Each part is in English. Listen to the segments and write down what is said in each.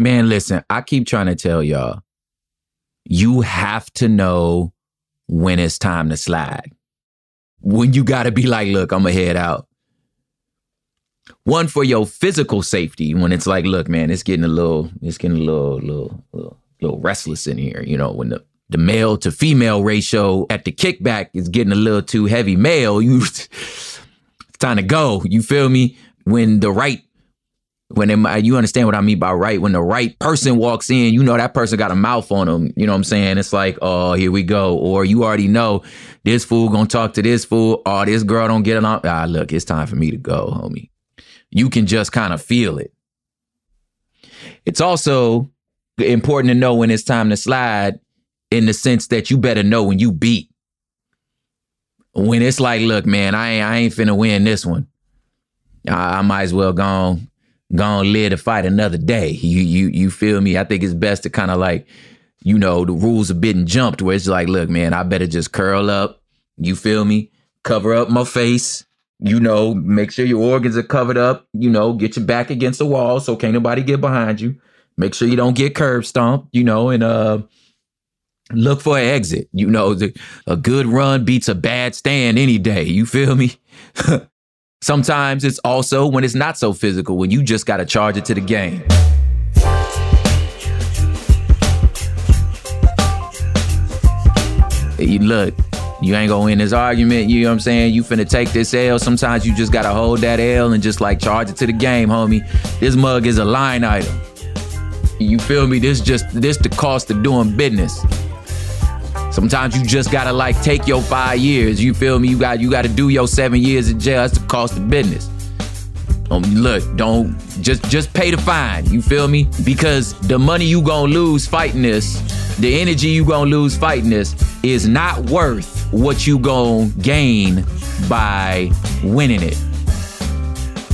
Man, listen, I keep trying to tell y'all, you have to know when it's time to slide. When you got to be like, look, I'm going to head out. One for your physical safety when it's like, look, man, it's getting a little, it's getting a little, little, little, little restless in here. You know, when the, the male to female ratio at the kickback is getting a little too heavy male, you, it's time to go. You feel me? When the right when it, you understand what I mean by right, when the right person walks in, you know that person got a mouth on them. You know what I'm saying? It's like, oh, here we go. Or you already know this fool gonna talk to this fool. Oh, this girl don't get along. Ah, look, it's time for me to go, homie. You can just kind of feel it. It's also important to know when it's time to slide in the sense that you better know when you beat. When it's like, look, man, I ain't, I ain't finna win this one. I, I might as well go gonna live to fight another day. You you you feel me? I think it's best to kind of like, you know, the rules are been jumped where it's like, look, man, I better just curl up. You feel me? Cover up my face. You know, make sure your organs are covered up. You know, get your back against the wall so can't nobody get behind you. Make sure you don't get curb stomped. You know, and uh, look for an exit. You know, a good run beats a bad stand any day. You feel me? Sometimes it's also when it's not so physical, when you just got to charge it to the game. You look, you ain't gonna win this argument, you know what I'm saying? You finna take this L. Sometimes you just gotta hold that L and just like charge it to the game, homie. This mug is a line item. You feel me? This just this the cost of doing business. Sometimes you just gotta like take your five years. You feel me? You got you gotta do your seven years in jail. That's the cost of business. Um, look, don't just just pay the fine. You feel me? Because the money you gonna lose fighting this, the energy you gonna lose fighting this, is not worth what you gonna gain by winning it.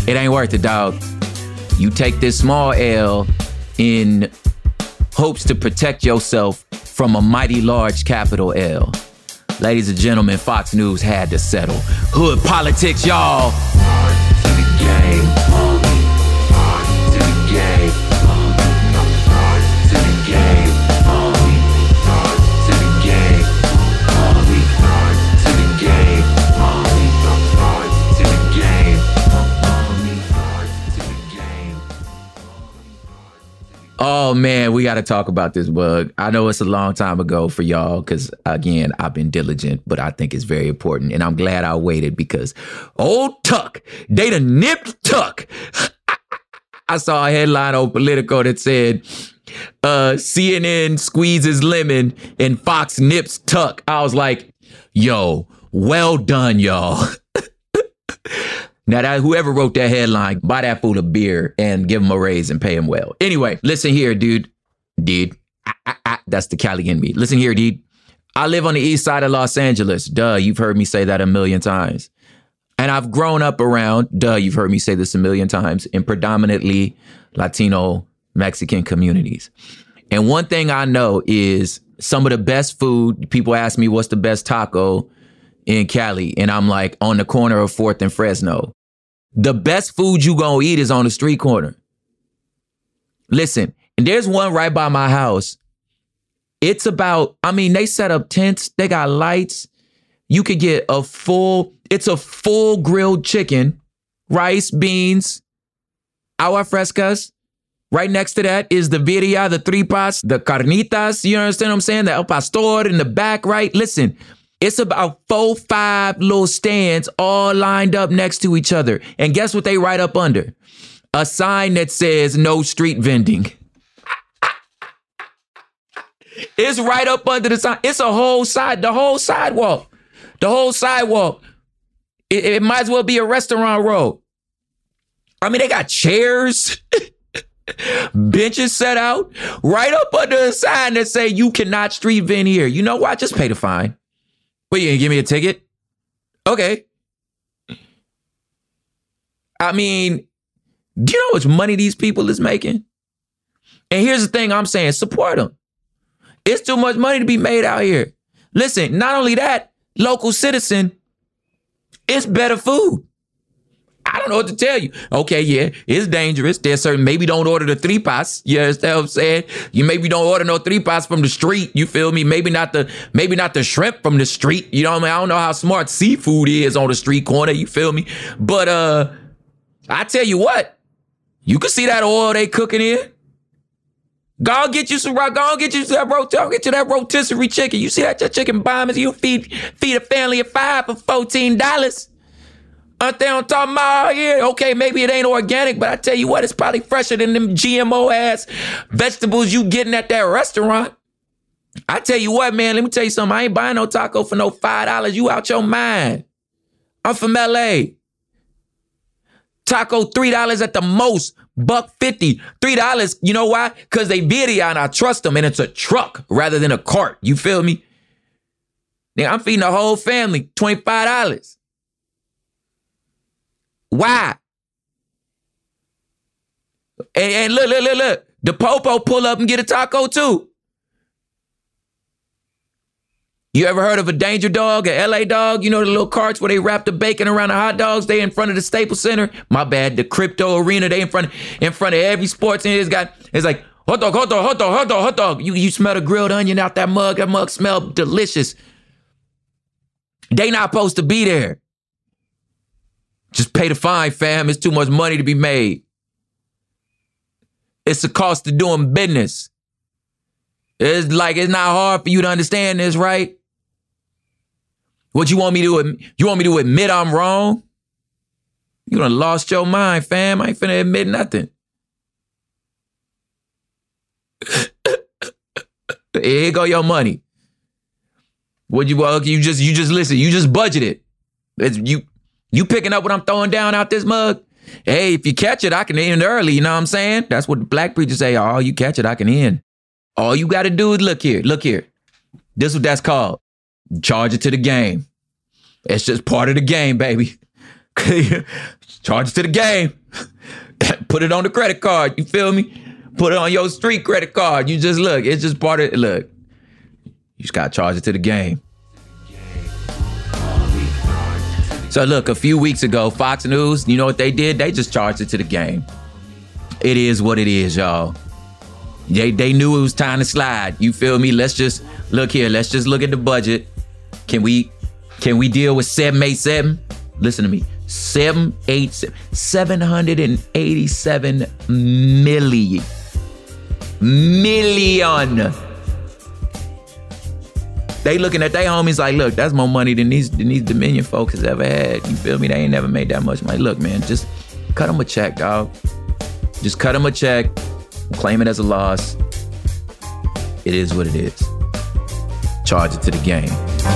It ain't worth it, dog. You take this small L in hopes to protect yourself from a mighty large capital L. Ladies and gentlemen, Fox News had to settle. Hood politics, y'all. Oh man, we got to talk about this bug. I know it's a long time ago for y'all because again, I've been diligent, but I think it's very important, and I'm glad I waited because old Tuck, they done nipped Tuck. I saw a headline on Politico that said, uh, "CNN squeezes lemon and Fox nips Tuck." I was like, "Yo, well done, y'all." Now that whoever wrote that headline, buy that fool a beer and give him a raise and pay him well. Anyway, listen here, dude. Dude. Ah, ah, ah, that's the Cali in me. Listen here, dude. I live on the east side of Los Angeles. Duh, you've heard me say that a million times. And I've grown up around, duh, you've heard me say this a million times, in predominantly Latino Mexican communities. And one thing I know is some of the best food, people ask me what's the best taco in Cali. And I'm like, on the corner of 4th and Fresno. The best food you gonna eat is on the street corner. Listen, and there's one right by my house. It's about, I mean, they set up tents, they got lights. You could get a full, it's a full grilled chicken, rice, beans, agua frescas. Right next to that is the birria, the tripas, the carnitas. You understand what I'm saying? The el pastor in the back, right? Listen, it's about four, five little stands all lined up next to each other. And guess what they write up under? A sign that says no street vending. It's right up under the sign. It's a whole side, the whole sidewalk. The whole sidewalk. It, it might as well be a restaurant row. I mean, they got chairs, benches set out right up under a sign that say you cannot street vend here. You know what? Just pay the fine. But you gonna give me a ticket? Okay. I mean, do you know how much money these people is making? And here's the thing I'm saying support them. It's too much money to be made out here. Listen, not only that, local citizen, it's better food. I don't know what to tell you. Okay, yeah, it's dangerous. There's certain maybe don't order the tripas. You understand what I'm saying? You maybe don't order no tripas from the street. You feel me? Maybe not the maybe not the shrimp from the street. You know what I mean? I don't know how smart seafood is on the street corner. You feel me? But uh, I tell you what, you can see that oil they cooking in. Go get you some go on get you that rotisserie, get you that rotisserie chicken. You see that your chicken bombs, you feed feed a family of five for fourteen dollars. Aren't they on top of my yeah? Okay, maybe it ain't organic, but I tell you what, it's probably fresher than them GMO ass vegetables you getting at that restaurant. I tell you what, man, let me tell you something. I ain't buying no taco for no five dollars. You out your mind. I'm from LA. Taco three dollars at the most buck fifty, three dollars. You know why? Because they birria and I trust them, and it's a truck rather than a cart. You feel me? Now I'm feeding the whole family twenty five dollars. Why? And, and look, look, look, look. The popo pull up and get a taco too. You ever heard of a danger dog, a LA dog? You know the little carts where they wrap the bacon around the hot dogs? They in front of the Staples Center. My bad. The crypto arena. They in front in front of every sports and it's got it's like hot dog, hot dog, hot dog, hot dog, hot dog. You you smell the grilled onion out that mug. That mug smell delicious. They not supposed to be there. Just pay the fine, fam. It's too much money to be made. It's the cost of doing business. It's like it's not hard for you to understand this, right? What you want me to you want me to admit I'm wrong? You done lost your mind, fam. I ain't finna admit nothing. Here go your money. What you well, you just you just listen, you just budget it. It's you you picking up what I'm throwing down out this mug? Hey, if you catch it, I can end early. You know what I'm saying? That's what the black preachers say. Oh, you catch it, I can end. All you got to do is look here, look here. This is what that's called. Charge it to the game. It's just part of the game, baby. Charge it to the game. Put it on the credit card. You feel me? Put it on your street credit card. You just look. It's just part of it. Look. You just gotta charge it to the game. So look, a few weeks ago, Fox News, you know what they did? They just charged it to the game. It is what it is, y'all. They they knew it was time to slide. You feel me? Let's just look here. Let's just look at the budget. Can we can we deal with 787? Listen to me. 787 787 million million. They looking at their homies like, look, that's more money than these than these Dominion folks has ever had. You feel me? They ain't never made that much money. Look, man, just cut them a check, dog. Just cut them a check claim it as a loss. It is what it is. Charge it to the game.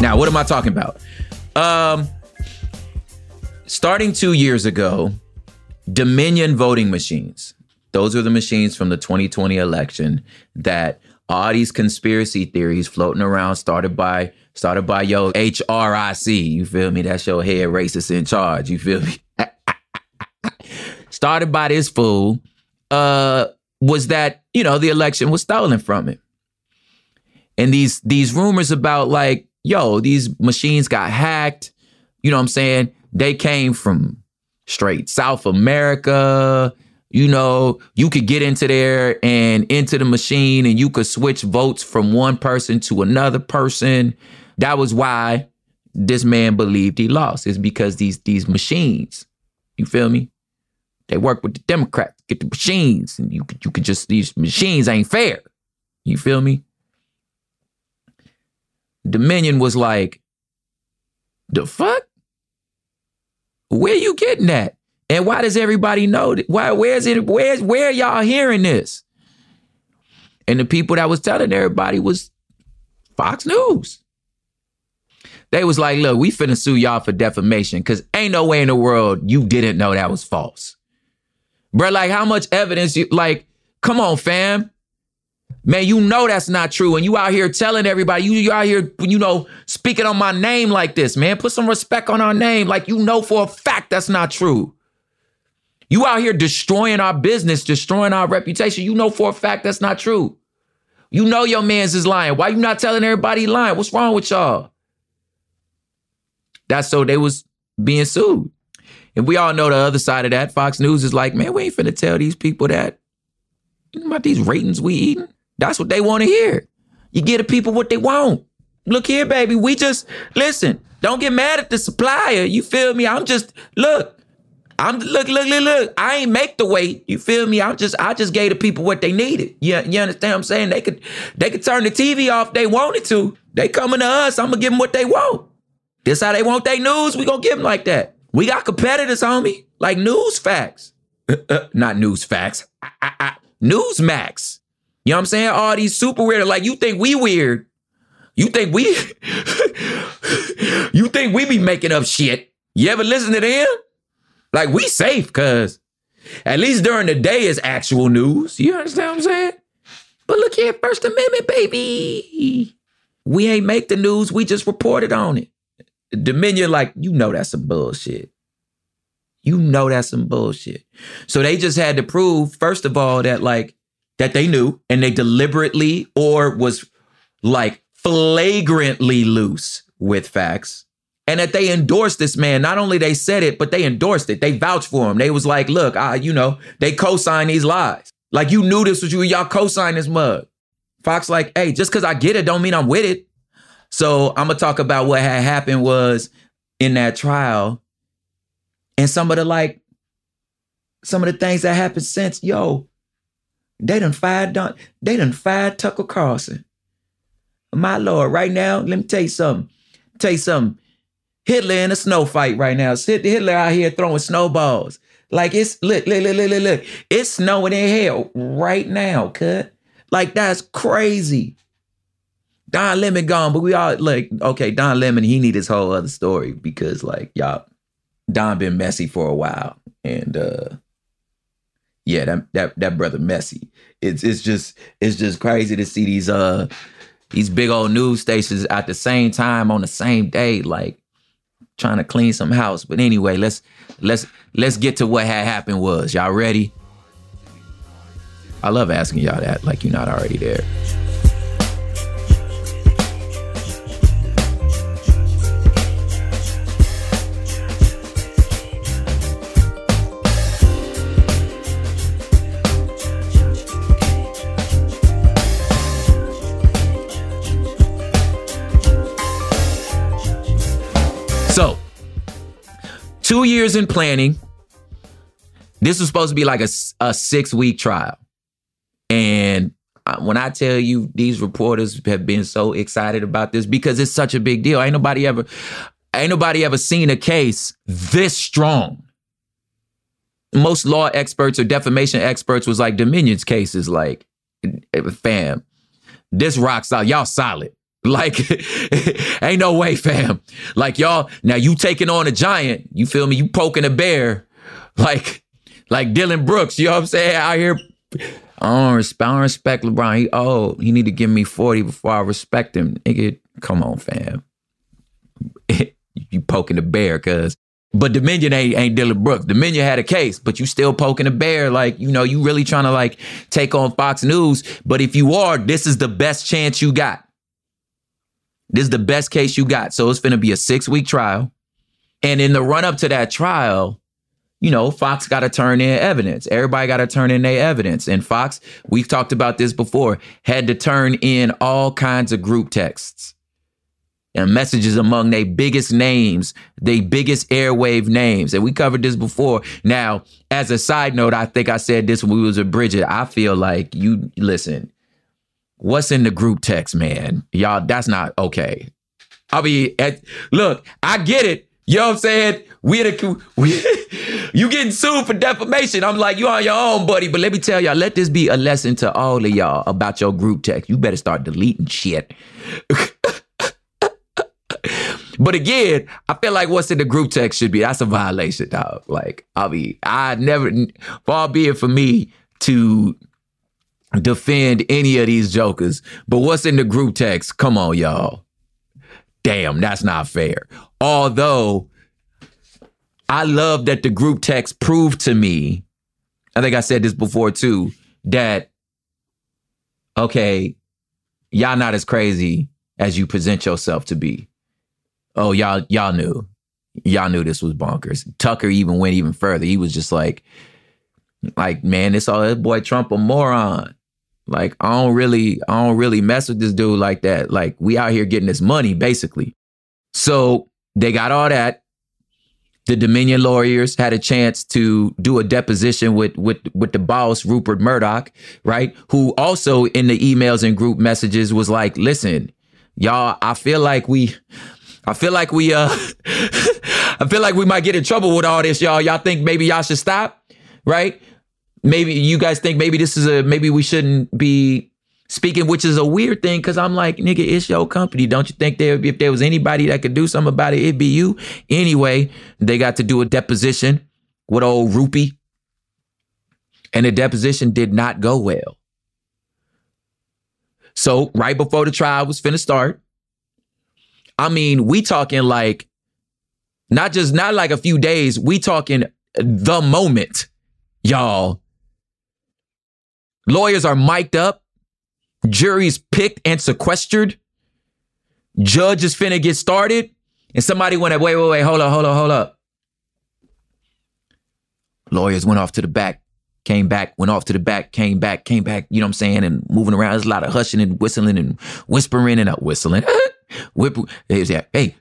Now, what am I talking about? Um, starting two years ago, Dominion voting machines. Those are the machines from the 2020 election that all these conspiracy theories floating around started by started by yo HRIC. You feel me? That's your head racist in charge. You feel me? started by this fool. Uh, was that you know the election was stolen from him, and these these rumors about like yo these machines got hacked. You know what I'm saying? They came from straight South America. You know, you could get into there and into the machine and you could switch votes from one person to another person. That was why this man believed he lost. Is because these these machines, you feel me? They work with the Democrats, get the machines, and you could you could just these machines ain't fair. You feel me? Dominion was like, the fuck? Where you getting that? And why does everybody know that? Why where's it where's where y'all hearing this? And the people that was telling everybody was Fox News. They was like, look, we finna sue y'all for defamation because ain't no way in the world you didn't know that was false. Bro, like how much evidence you like, come on, fam. Man, you know that's not true. And you out here telling everybody, you, you out here, you know, speaking on my name like this, man. Put some respect on our name. Like you know for a fact that's not true. You out here destroying our business, destroying our reputation. You know for a fact that's not true. You know your man's is lying. Why you not telling everybody lying? What's wrong with y'all? That's so they was being sued. And we all know the other side of that. Fox News is like, man, we ain't finna tell these people that. About these ratings we eating? That's what they want to hear. You get the people what they want. Look here, baby. We just listen. Don't get mad at the supplier. You feel me? I'm just look. I'm look, look, look, look. I ain't make the weight. You feel me? I'm just, I just gave the people what they needed. You, you understand what I'm saying? They could, they could turn the TV off they wanted to. They coming to us. I'm gonna give them what they want. This how they want their news. We gonna give them like that. We got competitors, homie. Like news facts. Uh, uh, not news facts. I, I, I, Newsmax. You know what I'm saying? All these super weird. Like you think we weird. You think we You think we be making up shit. You ever listen to them? Like we safe, cuz at least during the day is actual news. You understand what I'm saying? But look here, First Amendment, baby. We ain't make the news, we just reported on it. Dominion, like, you know that's some bullshit. You know that's some bullshit. So they just had to prove, first of all, that like that they knew and they deliberately or was like flagrantly loose with facts. And that they endorsed this man. Not only they said it, but they endorsed it. They vouched for him. They was like, look, I, you know, they co-signed these lies. Like you knew this was you, y'all co-signed this mug. Fox like, hey, just because I get it don't mean I'm with it. So I'm gonna talk about what had happened was in that trial and some of the like some of the things that happened since, yo, they done fired Don, they done fired Tucker Carlson. My Lord, right now, let me tell you something. Tell you something. Hitler in a snow fight right now. Hitler out here throwing snowballs. Like it's look, look, look, look, look. It's snowing in hell right now, cut. Like that's crazy. Don Lemon gone, but we all like, okay, Don Lemon, he need his whole other story because like y'all, Don been messy for a while. And uh yeah, that that that brother messy. It's it's just it's just crazy to see these uh these big old news stations at the same time on the same day, like trying to clean some house. But anyway, let's let's let's get to what had happened was. Y'all ready? I love asking y'all that, like you're not already there. So, two years in planning. This was supposed to be like a, a six week trial. And when I tell you these reporters have been so excited about this because it's such a big deal. Ain't nobody ever, ain't nobody ever seen a case this strong. Most law experts or defamation experts was like Dominion's cases, like, eh, fam, this rocks out. Y'all solid. Like, ain't no way, fam. Like y'all, now you taking on a giant. You feel me? You poking a bear, like, like Dillon Brooks. You know what I'm saying? Out here, I don't respect, I don't respect LeBron. He oh, he need to give me 40 before I respect him. Nigga, come on, fam. you poking the bear, cuz. But Dominion ain't, ain't Dillon Brooks. Dominion had a case, but you still poking a bear. Like, you know, you really trying to like take on Fox News. But if you are, this is the best chance you got. This is the best case you got. So it's going to be a six week trial. And in the run up to that trial, you know, Fox got to turn in evidence. Everybody got to turn in their evidence. And Fox, we've talked about this before, had to turn in all kinds of group texts and messages among their biggest names, their biggest airwave names. And we covered this before. Now, as a side note, I think I said this when we was with Bridget. I feel like you listen, what's in the group text, man? Y'all, that's not okay. I mean, at, look, I get it. You know what I'm saying? We're the we, you getting sued for defamation. I'm like, you on your own, buddy. But let me tell y'all, let this be a lesson to all of y'all about your group text. You better start deleting shit. but again, I feel like what's in the group text should be that's a violation, dog. Like, I mean, I never far be it for me to defend any of these jokers. But what's in the group text? Come on, y'all. Damn, that's not fair. Although I love that the group text proved to me, I think I said this before too, that okay, y'all not as crazy as you present yourself to be. Oh, y'all, y'all knew. Y'all knew this was bonkers. Tucker even went even further. He was just like, like, man, this all that boy Trump a moron. Like, I don't really, I don't really mess with this dude like that. Like, we out here getting this money, basically. So they got all that. The Dominion lawyers had a chance to do a deposition with with with the boss, Rupert Murdoch, right? Who also in the emails and group messages was like, listen, y'all, I feel like we I feel like we uh I feel like we might get in trouble with all this, y'all. Y'all think maybe y'all should stop, right? Maybe you guys think maybe this is a maybe we shouldn't be speaking, which is a weird thing because I'm like, nigga, it's your company. Don't you think there if there was anybody that could do something about it, it'd be you. Anyway, they got to do a deposition with old Rupee. And the deposition did not go well. So right before the trial was finna start, I mean, we talking like not just not like a few days, we talking the moment, y'all. Lawyers are mic'd up, juries picked and sequestered. Judge is finna get started, and somebody went, wait, wait, wait, hold up, hold up, hold up. Lawyers went off to the back, came back, went off to the back, came back, came back, you know what I'm saying, and moving around. There's a lot of hushing and whistling and whispering and uh, whistling. Whip, yeah, hey,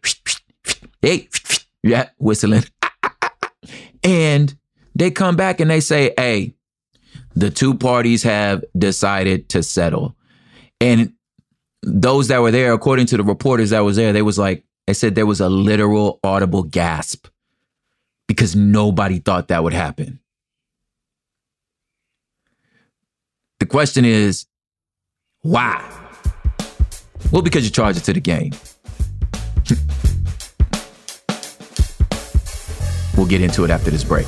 hey, yeah, whistling. And they come back and they say, hey, the two parties have decided to settle. And those that were there, according to the reporters that was there, they was like, they said there was a literal audible gasp because nobody thought that would happen. The question is, why? Well, because you charge it to the game. we'll get into it after this break.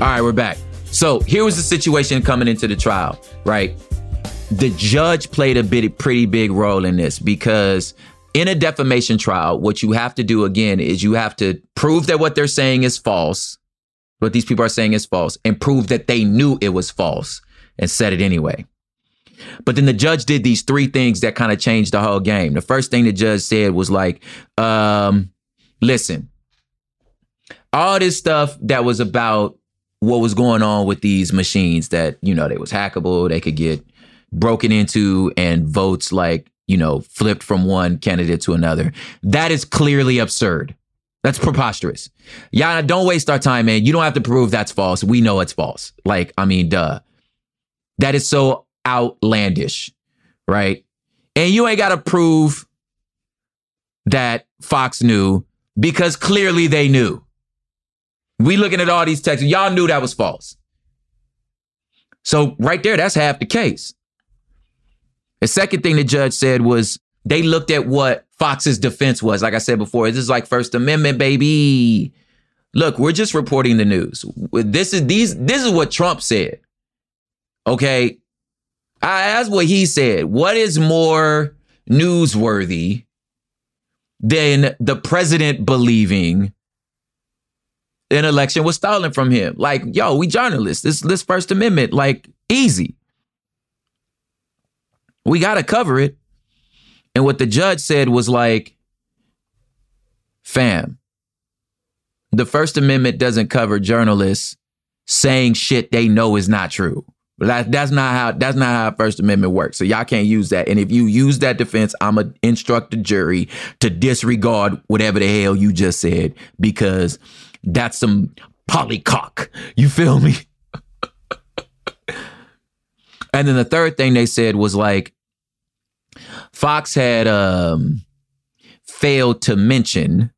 All right, we're back. So here was the situation coming into the trial, right? The judge played a bit, pretty big role in this because in a defamation trial, what you have to do again is you have to prove that what they're saying is false, what these people are saying is false, and prove that they knew it was false and said it anyway. But then the judge did these three things that kind of changed the whole game. The first thing the judge said was like, um, listen, all this stuff that was about what was going on with these machines that, you know, they was hackable, they could get broken into and votes like, you know, flipped from one candidate to another. That is clearly absurd. That's preposterous. Yeah, don't waste our time, man. You don't have to prove that's false. We know it's false. Like, I mean, duh. That is so outlandish, right? And you ain't got to prove that Fox knew because clearly they knew. We looking at all these texts, y'all knew that was false. So right there, that's half the case. The second thing the judge said was they looked at what Fox's defense was. Like I said before, this is like First Amendment, baby. Look, we're just reporting the news. This is these. This is what Trump said. Okay, I asked what he said. What is more newsworthy than the president believing an election was stolen from him? Like, yo, we journalists. This this First Amendment, like, easy. We got to cover it. And what the judge said was like, fam, the First Amendment doesn't cover journalists saying shit they know is not true. That, that's not how that's not how First Amendment works. So y'all can't use that. And if you use that defense, I'm gonna instruct the jury to disregard whatever the hell you just said because that's some polycock. You feel me? and then the third thing they said was like Fox had um, failed to mention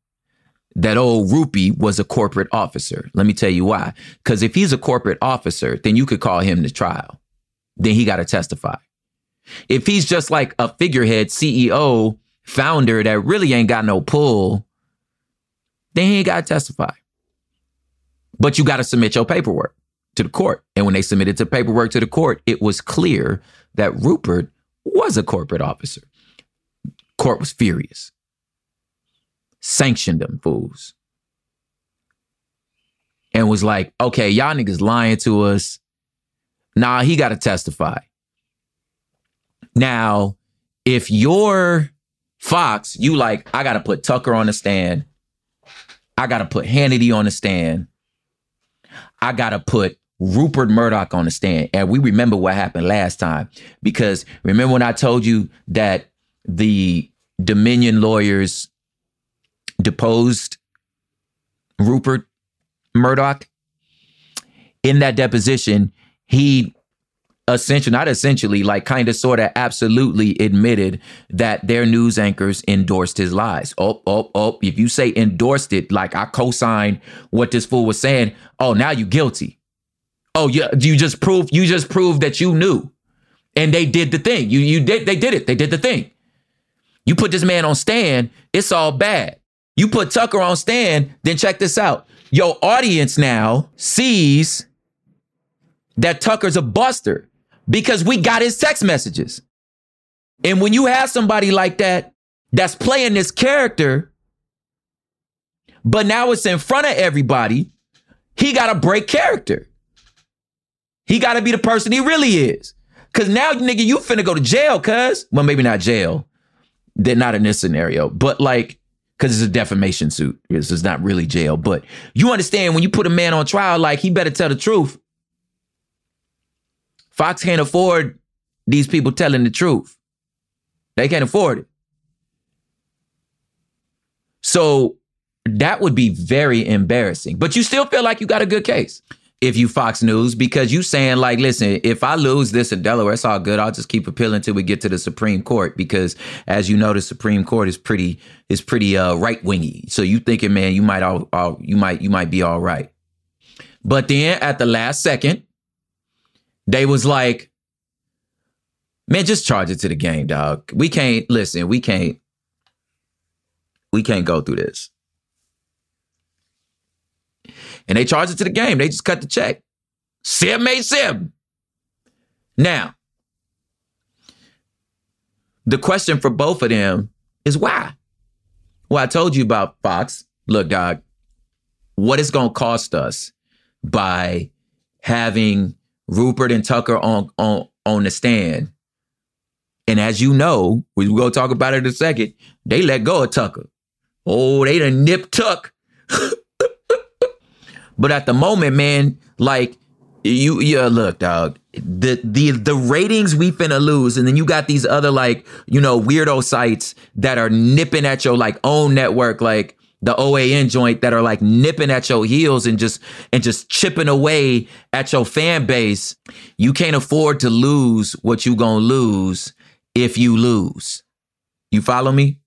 that old Rupee was a corporate officer. Let me tell you why. Because if he's a corporate officer, then you could call him to trial. Then he got to testify. If he's just like a figurehead, CEO, founder that really ain't got no pull, then he ain't got to testify. But you got to submit your paperwork to the court. And when they submitted the paperwork to the court, it was clear that Rupert was a corporate officer. Court was furious. Sanctioned them fools. And was like, okay, y'all niggas lying to us. Nah, he got to testify. Now, if you're Fox, you like, I got to put Tucker on the stand. I got to put Hannity on the stand. I got to put Rupert Murdoch on the stand. And we remember what happened last time because remember when I told you that the Dominion lawyers deposed Rupert Murdoch? In that deposition, he essentially, not essentially, like kind of sort of absolutely admitted that their news anchors endorsed his lies. Oh, oh, oh. If you say endorsed it, like I co signed what this fool was saying, oh, now you're guilty. Oh, yeah, do you just proved you just proved that you knew. And they did the thing. You you did they did it. They did the thing. You put this man on stand, it's all bad. You put Tucker on stand, then check this out. Your audience now sees that Tucker's a buster because we got his text messages. And when you have somebody like that that's playing this character, but now it's in front of everybody, he got to break character. He got to be the person he really is. Cause now, nigga, you finna go to jail, cuz. Well, maybe not jail. They're not in this scenario, but like, cause it's a defamation suit. This is not really jail. But you understand when you put a man on trial, like he better tell the truth. Fox can't afford these people telling the truth. They can't afford it. So that would be very embarrassing. But you still feel like you got a good case if you Fox News because you saying like, listen, if I lose this in Delaware, it's all good. I'll just keep appealing until we get to the Supreme Court because, as you know, the Supreme Court is pretty is pretty uh, right wingy. So you thinking, man, you might all, all you might you might be all right. But then at the last second, they was like, man, just charge it to the game, dog. We can't listen. We can't. We can't go through this and they charged it to the game. They just cut the check. Sib made Sib. Now, the question for both of them is why? Well, I told you about Fox. Look, dog, what it's going to cost us by having Rupert and Tucker on, on, on the stand And as you know, we will talk about it in a second, they let go of Tucker. Oh, they done nip Tuck. but at the moment, man, like you yeah, look, dog. The the the ratings we finna lose, and then you got these other like, you know, weirdo sites that are nipping at your like own network, like the OAN joint that are like nipping at your heels and just and just chipping away at your fan base. You can't afford to lose what you gonna lose if you lose. You follow me?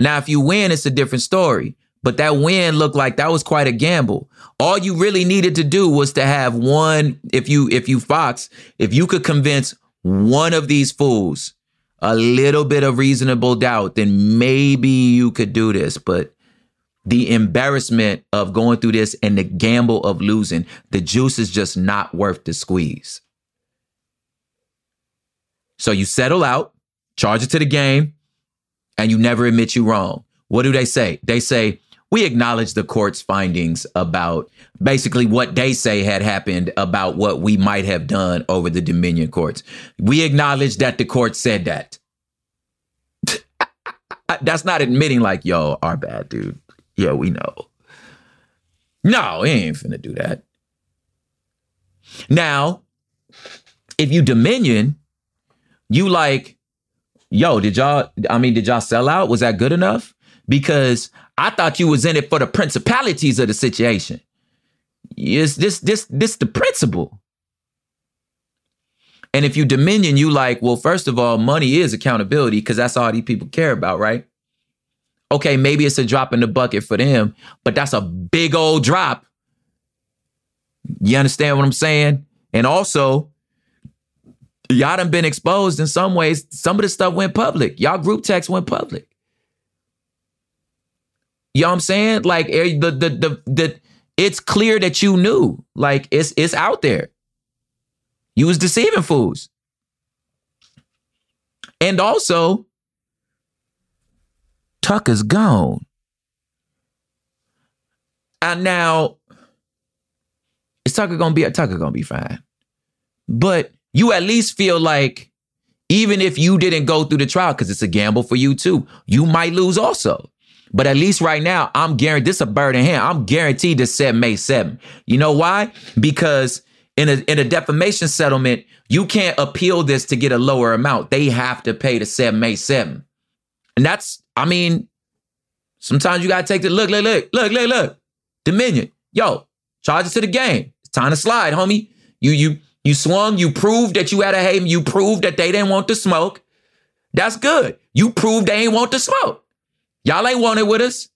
Now, if you win, it's a different story. But that win looked like that was quite a gamble. All you really needed to do was to have one, if you, if you Fox, if you could convince one of these fools a little bit of reasonable doubt, then maybe you could do this. But the embarrassment of going through this and the gamble of losing, the juice is just not worth the squeeze. So you settle out, charge it to the game, and you never admit you wrong. What do they say? They say, we acknowledge the court's findings about basically what they say had happened about what we might have done over the Dominion courts. We acknowledge that the court said that. That's not admitting, like, yo, our bad, dude. Yeah, we know. No, he ain't finna do that. Now, if you Dominion, you like, yo, did y'all, I mean, did y'all sell out? Was that good enough? Because I thought you was in it for the principalities of the situation. Is this this this the principle? And if you dominion, you like, well, first of all, money is accountability because that's all these people care about, right? Okay, maybe it's a drop in the bucket for them, but that's a big old drop. You understand what I'm saying? And also, y'all done been exposed in some ways. Some of the stuff went public. Y'all group text went public. You know what I'm saying? Like eh, the the the the it's clear that you knew. Like it's it's out there. You was deceiving fools. And also, Tucker's gone. And now, is Tucker gonna be a Tucker gonna be fine. But you at least feel like even if you didn't go through the trial, because it's a gamble for you too, you might lose also. But at least right now, I'm guaranteed this is a bird in hand. I'm guaranteed to set May 7. You know why? Because in a in a defamation settlement, you can't appeal this to get a lower amount. They have to pay to set May 7. And that's, I mean, sometimes you gotta take the look, look, look, look, look, look. Dominion. Yo, charge it to the game. It's time to slide, homie. You you you swung, you proved that you had a haven, you proved that they didn't want the smoke. That's good. You proved they ain't want the smoke. Y'all ain't wanted with us.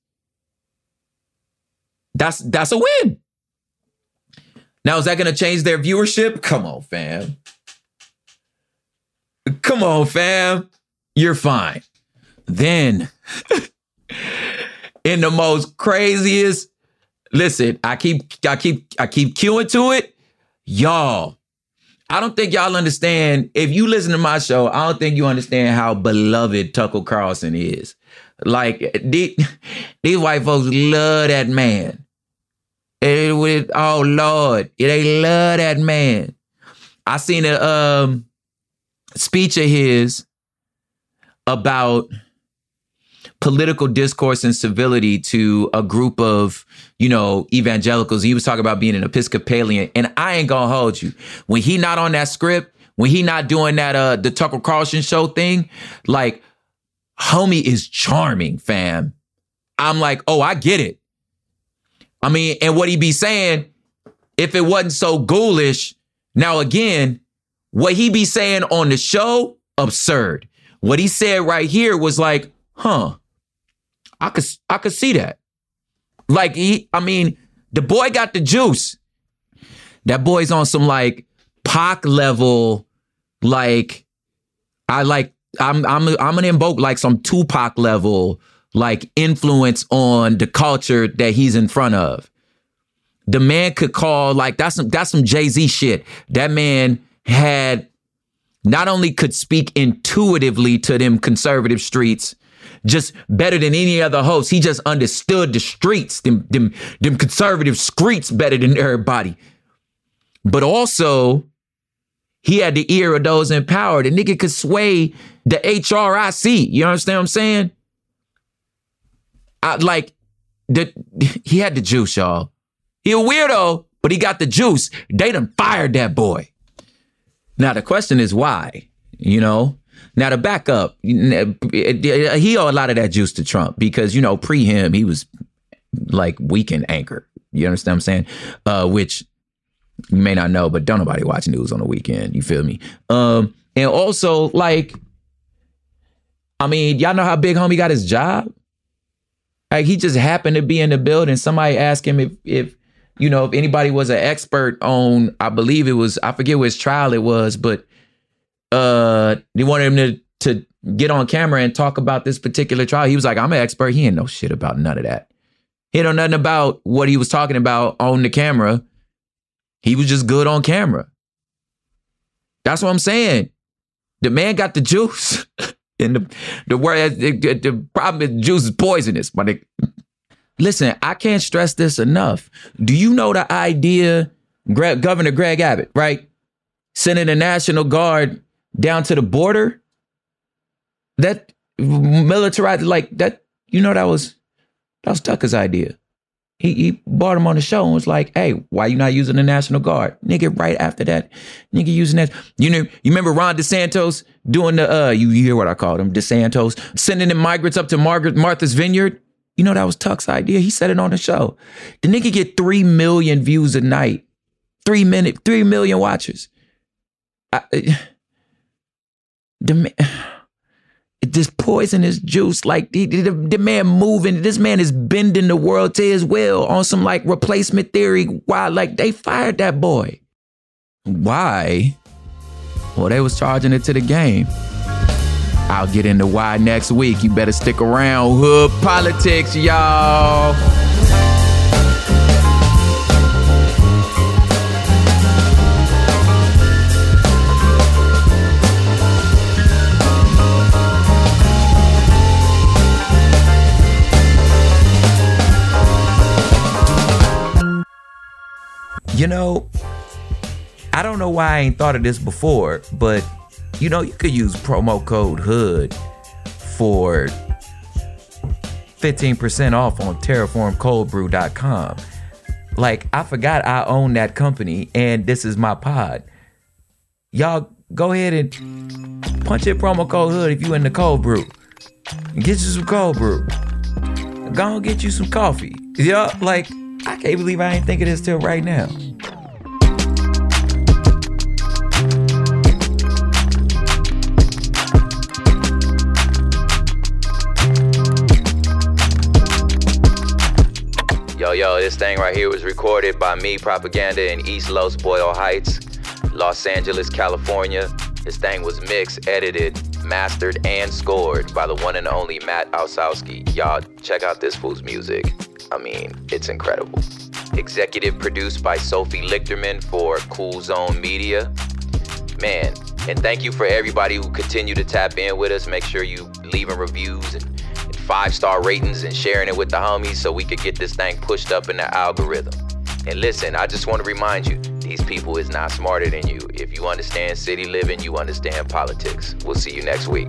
That's that's a win. Now, is that going to change their viewership? Come on, fam. Come on, fam. You're fine. Then, in the most craziest, listen, I keep, I keep, I keep queuing to it. Y'all, I don't think y'all understand. If you listen to my show, I don't think you understand how beloved Tucker Carlson is. Like these, these white folks love that man. It, oh Lord, they love that man. I seen a um, speech of his about political discourse and civility to a group of, you know, evangelicals. He was talking about being an Episcopalian. And I ain't gonna hold you. When he not on that script, when he not doing that uh the Tucker Carlson show thing, like homie is charming, fam. I'm like, oh, I get it. I mean, and what he be saying, if it wasn't so ghoulish, now again, what he be saying on the show, absurd. What he said right here was like, huh, I could I could see that. Like he, I mean, the boy got the juice. That boy's on some like Pac level, like I like I'm I'm I'm gonna invoke like some Tupac level like influence on the culture that he's in front of. The man could call like that's some that's some Jay-Z shit. That man had not only could speak intuitively to them conservative streets, just better than any other host. He just understood the streets, them, them, them conservative streets better than everybody. But also, he had the ear of those in power. The nigga could sway the HRIC. You understand what I'm saying? I, like, the, he had the juice, y'all. He a weirdo, but he got the juice. They done fired that boy. Now the question is why? You know. Now to back up, he owe a lot of that juice to Trump because you know pre him he was like weekend anchor. You understand what I'm saying? Uh, which you may not know, but don't nobody watch news on the weekend. You feel me? Um, and also like, I mean, y'all know how big homie got his job. Like he just happened to be in the building. Somebody asked him if if you know if anybody was an expert on. I believe it was. I forget which trial it was, but uh, they wanted him to to get on camera and talk about this particular trial. He was like, "I'm an expert." He ain't know shit about none of that. He know nothing about what he was talking about on the camera. He was just good on camera. That's what I'm saying. The man got the juice. and the the word uh, the, the problem is juice is poisonous, but listen, I can't stress this enough. Do you know the idea, Governor Greg Abbott, right? Sending the National Guard down to the border. That militarized like that, you know, that was that was Tucker's idea. He, he brought him on the show and was like, "Hey, why you not using the National Guard, nigga?" Right after that, nigga using that. You know, you remember Ron DeSantos doing the uh, you you hear what I called him, DeSantos sending the migrants up to Margaret Martha's Vineyard. You know that was Tuck's idea. He said it on the show. The nigga get three million views a night, three minute, three million watchers. I, the this poisonous juice, like the, the, the, man moving, this man is bending the world to his will on some like replacement theory. Why? Like they fired that boy. Why? Well, they was charging it to the game. I'll get into why next week. You better stick around. Hood politics, y'all. You know, I don't know why I ain't thought of this before, but you know, you could use promo code HOOD for 15% off on terraformcoldbrew.com. Like, I forgot I own that company and this is my pod. Y'all go ahead and punch in promo code HOOD if you in the cold brew. Get you some cold brew. Go and get you some coffee. Yeah, like, I can't believe I ain't think of this till right now. Yo, yo, this thing right here was recorded by me, Propaganda, in East Los Boyle Heights, Los Angeles, California. This thing was mixed, edited, mastered, and scored by the one and only Matt Osowski. Y'all, check out this fool's music. I mean, it's incredible. Executive produced by Sophie Lichterman for Cool Zone Media. Man, and thank you for everybody who continue to tap in with us. Make sure you leaving reviews and five star ratings and sharing it with the homies so we could get this thing pushed up in the algorithm. And listen, I just want to remind you these people is not smarter than you. If you understand city living, you understand politics. We'll see you next week.